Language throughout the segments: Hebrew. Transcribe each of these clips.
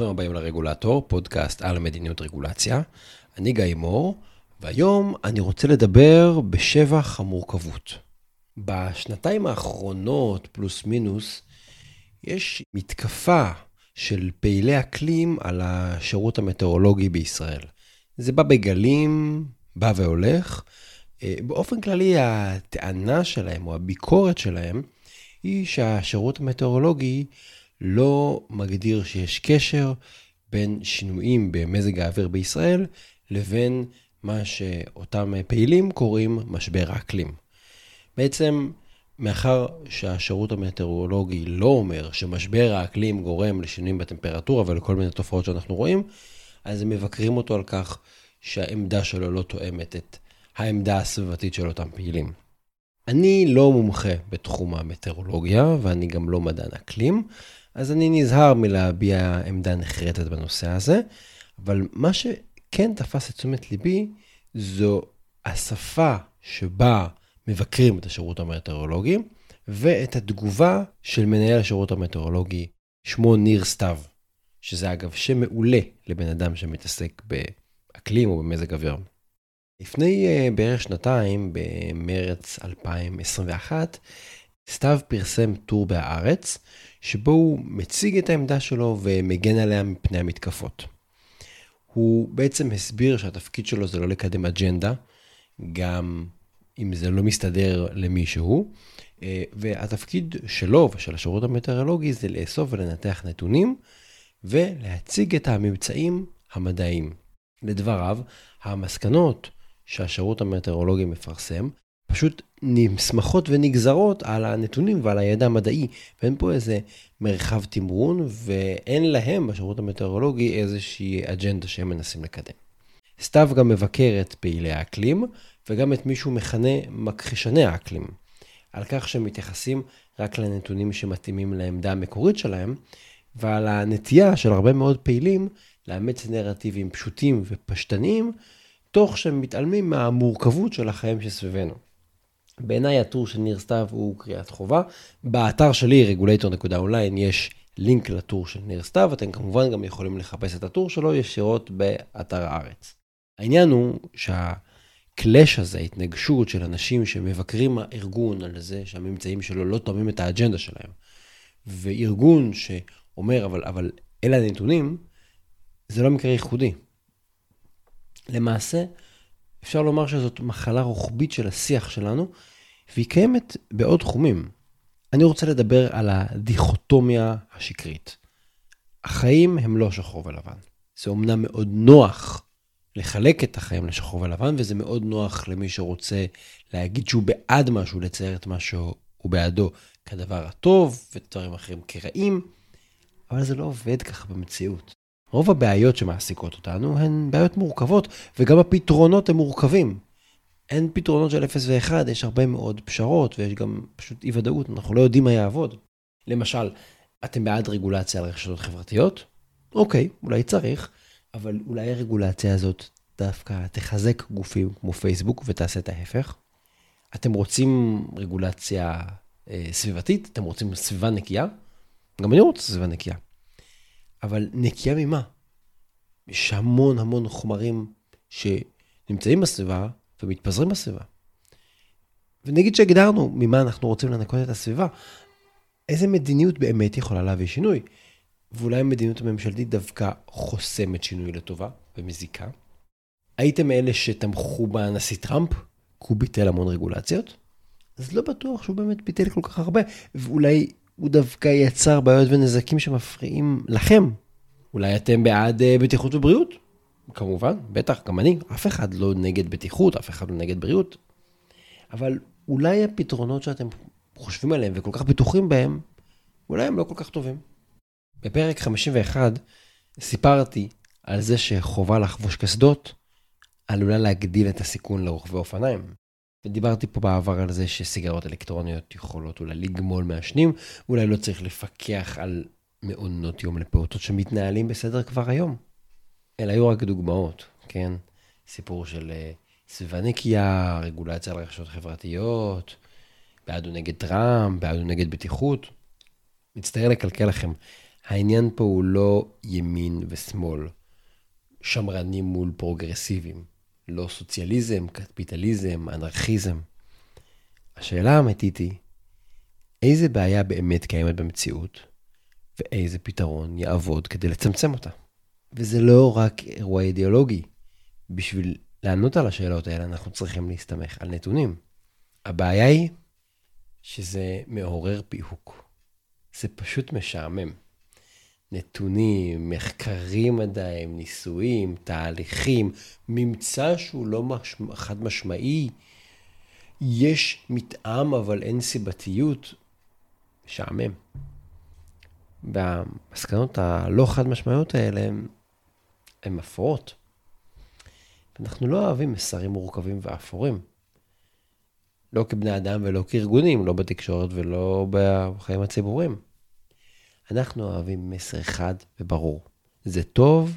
ברוכים הבאים לרגולטור, פודקאסט על מדיניות רגולציה. אני גיא מור, והיום אני רוצה לדבר בשבח המורכבות. בשנתיים האחרונות, פלוס מינוס, יש מתקפה של פעילי אקלים על השירות המטאורולוגי בישראל. זה בא בגלים, בא והולך. אה, באופן כללי, הטענה שלהם, או הביקורת שלהם, היא שהשירות המטאורולוגי לא מגדיר שיש קשר בין שינויים במזג האוויר בישראל לבין מה שאותם פעילים קוראים משבר האקלים. בעצם, מאחר שהשירות המטאורולוגי לא אומר שמשבר האקלים גורם לשינויים בטמפרטורה ולכל מיני תופעות שאנחנו רואים, אז הם מבקרים אותו על כך שהעמדה שלו לא תואמת את העמדה הסביבתית של אותם פעילים. אני לא מומחה בתחום המטאורולוגיה ואני גם לא מדען אקלים, אז אני נזהר מלהביע עמדה נחרטת בנושא הזה, אבל מה שכן תפס את תשומת ליבי זו השפה שבה מבקרים את השירות המטאורולוגי, ואת התגובה של מנהל השירות המטאורולוגי, שמו ניר סתיו, שזה אגב שם מעולה לבן אדם שמתעסק באקלים או במזג אוויר. לפני uh, בערך שנתיים, במרץ 2021, סתיו פרסם טור בהארץ, שבו הוא מציג את העמדה שלו ומגן עליה מפני המתקפות. הוא בעצם הסביר שהתפקיד שלו זה לא לקדם אג'נדה, גם אם זה לא מסתדר למישהו, אה, והתפקיד שלו ושל השירות המטאורולוגי זה לאסוף ולנתח נתונים ולהציג את הממצאים המדעיים. לדבריו, המסקנות שהשירות המטאורולוגי מפרסם פשוט נסמכות ונגזרות על הנתונים ועל הידע המדעי, ואין פה איזה מרחב תמרון, ואין להם בשירות המטאורולוגי איזושהי אג'נדה שהם מנסים לקדם. סתיו גם מבקר את פעילי האקלים, וגם את מי שהוא מכנה מכחישני האקלים, על כך שהם מתייחסים רק לנתונים שמתאימים לעמדה המקורית שלהם, ועל הנטייה של הרבה מאוד פעילים לאמץ נרטיבים פשוטים ופשטניים, תוך שהם מתעלמים מהמורכבות של החיים שסביבנו. בעיניי הטור של ניר סתיו הוא קריאת חובה. באתר שלי, regulator.online, יש לינק לטור של ניר סתיו, אתם כמובן גם יכולים לחפש את הטור שלו ישירות באתר הארץ. העניין הוא שהקלאש הזה, ההתנגשות של אנשים שמבקרים הארגון על זה שהממצאים שלו לא תואמים את האג'נדה שלהם, וארגון שאומר, אבל, אבל אלה הנתונים, זה לא מקרה ייחודי. למעשה, אפשר לומר שזאת מחלה רוחבית של השיח שלנו, והיא קיימת בעוד תחומים. אני רוצה לדבר על הדיכוטומיה השקרית. החיים הם לא שחור ולבן. זה אומנם מאוד נוח לחלק את החיים לשחור ולבן, וזה מאוד נוח למי שרוצה להגיד שהוא בעד משהו, לצייר את מה שהוא בעדו כדבר הטוב, ודברים אחרים כרעים, אבל זה לא עובד ככה במציאות. רוב הבעיות שמעסיקות אותנו הן בעיות מורכבות, וגם הפתרונות הם מורכבים. אין פתרונות של 0 ו-1, יש הרבה מאוד פשרות, ויש גם פשוט אי ודאות, אנחנו לא יודעים מה יעבוד. למשל, אתם בעד רגולציה על רשתות חברתיות? אוקיי, אולי צריך, אבל אולי הרגולציה הזאת דווקא תחזק גופים כמו פייסבוק ותעשה את ההפך. אתם רוצים רגולציה אה, סביבתית? אתם רוצים סביבה נקייה? גם אני רוצה סביבה נקייה. אבל נקייה ממה? יש המון המון חומרים שנמצאים בסביבה ומתפזרים בסביבה. ונגיד שהגדרנו ממה אנחנו רוצים לנקות את הסביבה, איזה מדיניות באמת יכולה להביא שינוי? ואולי המדיניות הממשלתית דווקא חוסמת שינוי לטובה ומזיקה? הייתם אלה שתמכו בנשיא טראמפ? כי הוא ביטל המון רגולציות? אז לא בטוח שהוא באמת ביטל כל כך הרבה, ואולי הוא דווקא יצר בעיות ונזקים שמפריעים לכם. אולי אתם בעד uh, בטיחות ובריאות? כמובן, בטח, גם אני. אף אחד לא נגד בטיחות, אף אחד לא נגד בריאות. אבל אולי הפתרונות שאתם חושבים עליהם וכל כך בטוחים בהם, אולי הם לא כל כך טובים. בפרק 51 סיפרתי על זה שחובה לחבוש קסדות עלולה להגדיל את הסיכון לרוכבי אופניים. ודיברתי פה בעבר על זה שסיגרות אלקטרוניות יכולות אולי לגמול מעשנים, אולי לא צריך לפקח על מעונות יום לפעוטות שמתנהלים בסדר כבר היום. אלה היו רק דוגמאות, כן? סיפור של uh, סביבה נקייה, רגולציה על רכישות חברתיות, בעד או נגד טראמפ, בעד או נגד בטיחות. מצטער לקלקל לכם, העניין פה הוא לא ימין ושמאל, שמרנים מול פרוגרסיביים, לא סוציאליזם, קפיטליזם, אנרכיזם. השאלה האמיתית היא, איזה בעיה באמת קיימת במציאות, ואיזה פתרון יעבוד כדי לצמצם אותה. וזה לא רק אירוע אידיאולוגי. בשביל לענות על השאלות האלה אנחנו צריכים להסתמך על נתונים. הבעיה היא שזה מעורר פיהוק. זה פשוט משעמם. נתונים, מחקרים מדעיים, ניסויים, תהליכים, ממצא שהוא לא מש... חד משמעי, יש מתאם אבל אין סיבתיות, משעמם. והמסקנות הלא חד משמעיות האלה הן מפרות. אנחנו לא אוהבים מסרים מורכבים ואפורים. לא כבני אדם ולא כארגונים, לא בתקשורת ולא בחיים הציבוריים. אנחנו אוהבים מסר חד וברור. זה טוב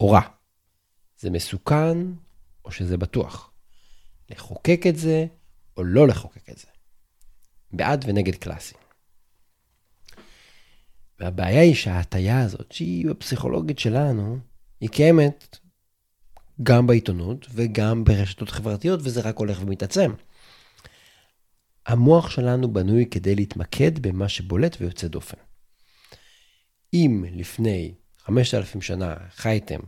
או רע. זה מסוכן או שזה בטוח. לחוקק את זה או לא לחוקק את זה. בעד ונגד קלאסי. והבעיה היא שההטייה הזאת, שהיא הפסיכולוגית שלנו, היא קיימת גם בעיתונות וגם ברשתות חברתיות, וזה רק הולך ומתעצם. המוח שלנו בנוי כדי להתמקד במה שבולט ויוצא דופן. אם לפני 5,000 שנה חייתם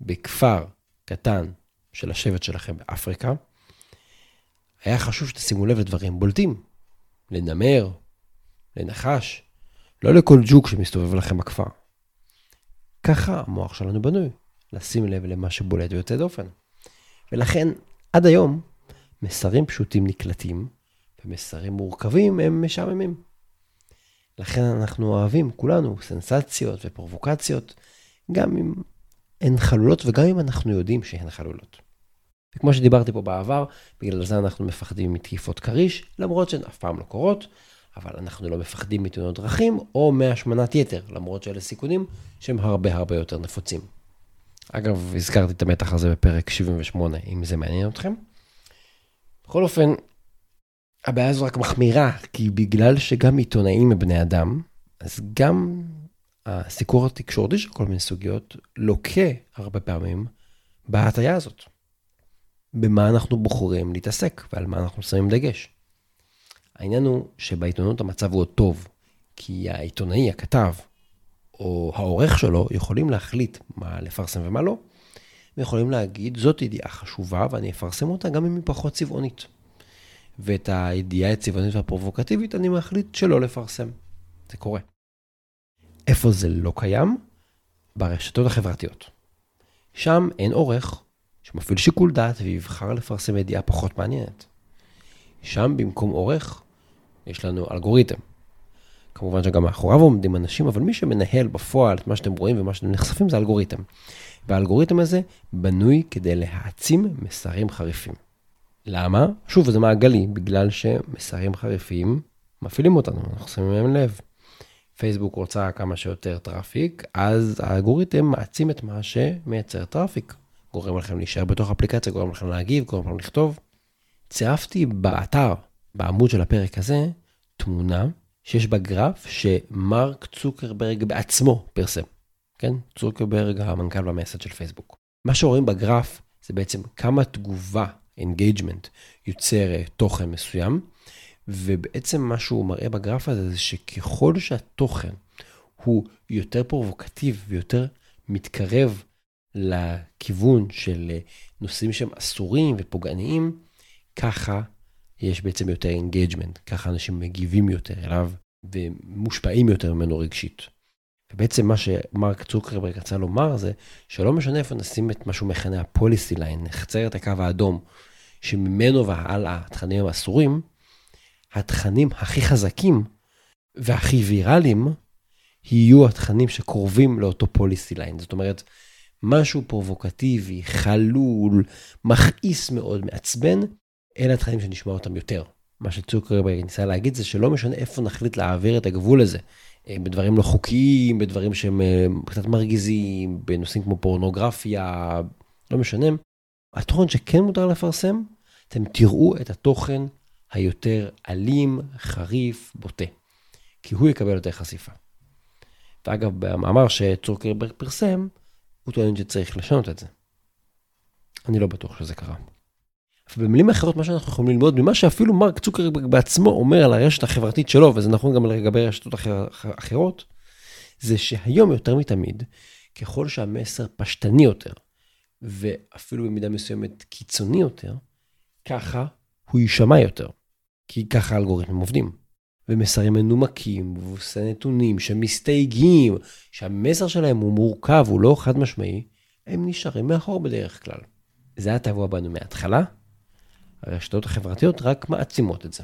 בכפר קטן של השבט שלכם באפריקה, היה חשוב שתשימו לב לדברים בולטים. לנמר, לנחש, לא לכל ג'וק שמסתובב לכם בכפר. ככה המוח שלנו בנוי, לשים לב למה שבולט ויוצא דופן. ולכן, עד היום, מסרים פשוטים נקלטים, ומסרים מורכבים הם משעממים. לכן אנחנו אוהבים, כולנו, סנסציות ופרובוקציות, גם אם הן חלולות וגם אם אנחנו יודעים שהן חלולות. וכמו שדיברתי פה בעבר, בגלל זה אנחנו מפחדים מתקיפות כריש, למרות שהן אף פעם לא קורות, אבל אנחנו לא מפחדים מתאונות דרכים או מהשמנת יתר, למרות שאלה סיכונים שהם הרבה הרבה יותר נפוצים. אגב, הזכרתי את המתח הזה בפרק 78, אם זה מעניין אתכם. בכל אופן, הבעיה הזו רק מחמירה, כי בגלל שגם עיתונאים הם בני אדם, אז גם הסיקור התקשורתי של כל מיני סוגיות לוקה הרבה פעמים בהטיה הזאת. במה אנחנו בוחרים להתעסק ועל מה אנחנו שמים דגש. העניין הוא שבעיתונות המצב הוא עוד טוב, כי העיתונאי, הכתב, או העורך שלו, יכולים להחליט מה לפרסם ומה לא, ויכולים להגיד, זאת ידיעה חשובה ואני אפרסם אותה גם אם היא פחות צבעונית. ואת הידיעה הצבעונית והפרובוקטיבית אני מחליט שלא לפרסם. זה קורה. איפה זה לא קיים? ברשתות החברתיות. שם אין עורך שמפעיל שיקול דעת ויבחר לפרסם ידיעה פחות מעניינת. שם במקום עורך יש לנו אלגוריתם. כמובן שגם מאחוריו עומדים אנשים, אבל מי שמנהל בפועל את מה שאתם רואים ומה שאתם נחשפים זה אלגוריתם. והאלגוריתם הזה בנוי כדי להעצים מסרים חריפים. למה? שוב, זה מעגלי, בגלל שמסרים חריפים מפעילים אותנו, אנחנו שמים להם לב. פייסבוק רוצה כמה שיותר traffic, אז האלגוריתם מעצים את מה שמייצר traffic. גורם לכם להישאר בתוך האפליקציה, גורם לכם להגיב, גורם לכם לכתוב. צירפתי באתר, בעמוד של הפרק הזה, תמונה שיש בה גרף שמרק צוקרברג בעצמו פרסם. כן? צוקרברג המנכ"ל והמייסד של פייסבוק. מה שרואים בגרף זה בעצם כמה תגובה engagement, יוצר אה, תוכן מסוים, ובעצם מה שהוא מראה בגרף הזה זה שככל שהתוכן הוא יותר פרובוקטיבי ויותר מתקרב לכיוון של אה, נושאים שהם אסורים ופוגעניים, ככה יש בעצם יותר engagement, ככה אנשים מגיבים יותר אליו ומושפעים יותר ממנו רגשית. ובעצם מה שמרק צוקרברג רצה לומר זה שלא משנה איפה נשים את מה שהוא מכנה ה policy line, נקצר את הקו האדום, שממנו והלאה התכנים הם אסורים, התכנים הכי חזקים והכי ויראליים יהיו התכנים שקרובים לאותו policy line. זאת אומרת, משהו פרובוקטיבי, חלול, מכעיס מאוד, מעצבן, אלה התכנים שנשמע אותם יותר. מה שצוקרברג ניסה להגיד זה שלא משנה איפה נחליט להעביר את הגבול הזה, בדברים לא חוקיים, בדברים שהם אה, קצת מרגיזים, בנושאים כמו פורנוגרפיה, לא משנה. התוכן שכן מותר לפרסם, אתם תראו את התוכן היותר אלים, חריף, בוטה. כי הוא יקבל יותר חשיפה. ואגב, במאמר שצוקרברג פרסם, הוא טוען שצריך לשנות את זה. אני לא בטוח שזה קרה. במילים אחרות, מה שאנחנו יכולים ללמוד ממה שאפילו מרק צוקרברג בעצמו אומר על הרשת החברתית שלו, וזה נכון גם לגבי רשתות אחר, אחרות, זה שהיום יותר מתמיד, ככל שהמסר פשטני יותר, ואפילו במידה מסוימת קיצוני יותר, ככה הוא יישמע יותר. כי ככה האלגוריתמים עובדים. ומסרים מנומקים, מבוססי נתונים, שמסתייגים, שהמסר שלהם הוא מורכב, הוא לא חד משמעי, הם נשארים מאחור בדרך כלל. זה היה טבוע בנו מההתחלה, הרשתות החברתיות רק מעצימות את זה.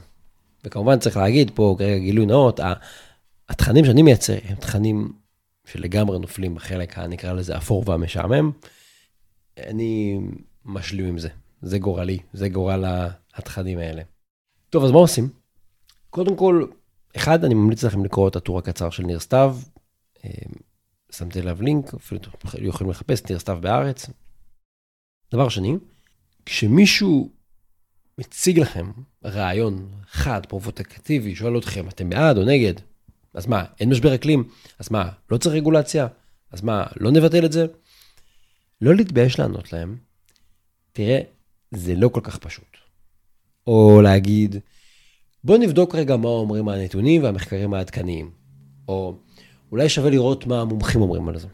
וכמובן צריך להגיד פה, כרגע גילוי נאות, התכנים שאני מייצר הם תכנים שלגמרי נופלים בחלק הנקרא לזה אפור והמשעמם. אני משלים עם זה, זה גורלי, זה גורל התכנים האלה. טוב, אז מה עושים? קודם כל, אחד, אני ממליץ לכם לקרוא את הטור הקצר של ניר סתיו. אה, שמתי אליו לינק, אפילו יכולים לחפש ניר סתיו בארץ. דבר שני, כשמישהו מציג לכם רעיון חד, פרובוקטיבי, שואל אתכם, אתם בעד או נגד? אז מה, אין משבר אקלים? אז מה, לא צריך רגולציה? אז מה, לא נבטל את זה? לא להתבייש לענות להם, תראה, זה לא כל כך פשוט. או להגיד, בוא נבדוק רגע מה אומרים הנתונים והמחקרים העדכניים. או אולי שווה לראות מה המומחים אומרים על זה.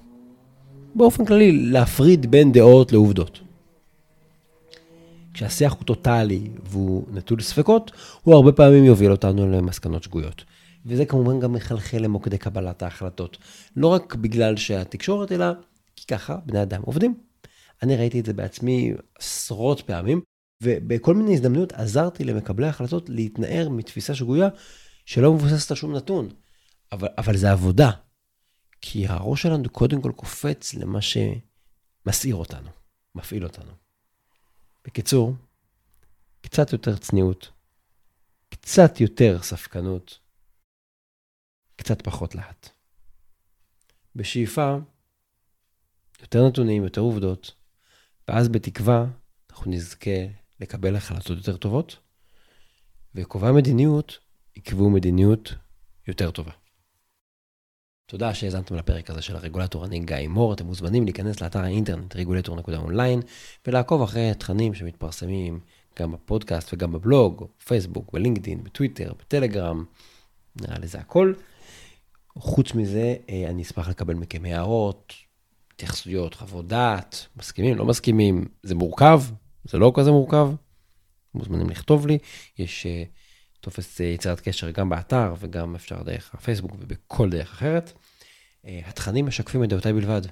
באופן כללי, להפריד בין דעות לעובדות. כשהשיח הוא טוטאלי והוא נטול ספקות, הוא הרבה פעמים יוביל אותנו למסקנות שגויות. וזה כמובן גם מחלחל למוקדי קבלת ההחלטות. לא רק בגלל שהתקשורת, אלא כי ככה בני אדם עובדים. אני ראיתי את זה בעצמי עשרות פעמים, ובכל מיני הזדמנויות עזרתי למקבלי ההחלטות להתנער מתפיסה שגויה שלא מבוססת על שום נתון. אבל, אבל זה עבודה. כי הראש שלנו קודם כל קופץ למה שמסעיר אותנו, מפעיל אותנו. בקיצור, קצת יותר צניעות, קצת יותר ספקנות, קצת פחות לאט. בשאיפה, יותר נתונים, יותר עובדות, ואז בתקווה אנחנו נזכה לקבל החלטות יותר טובות, וקובעי מדיניות יקבעו מדיניות יותר טובה. תודה שהאזנתם לפרק הזה של הרגולטור, אני גיא מור, אתם מוזמנים להיכנס לאתר האינטרנט רגולטור.אונליין ולעקוב אחרי התכנים שמתפרסמים גם בפודקאסט וגם בבלוג, בפייסבוק, בלינקדאין, בטוויטר, בטלגרם, נראה לי זה הכל. חוץ מזה, אה, אני אשמח לקבל מכם הערות, התייחסויות, חוות דעת, מסכימים, לא מסכימים, זה מורכב, זה לא כזה מורכב, מוזמנים לכתוב לי, יש uh, טופס uh, יצירת קשר גם באתר וגם אפשר דרך הפייסבוק ובכל דרך אחרת. Uh, התכנים משקפים את דעותיי בלבד,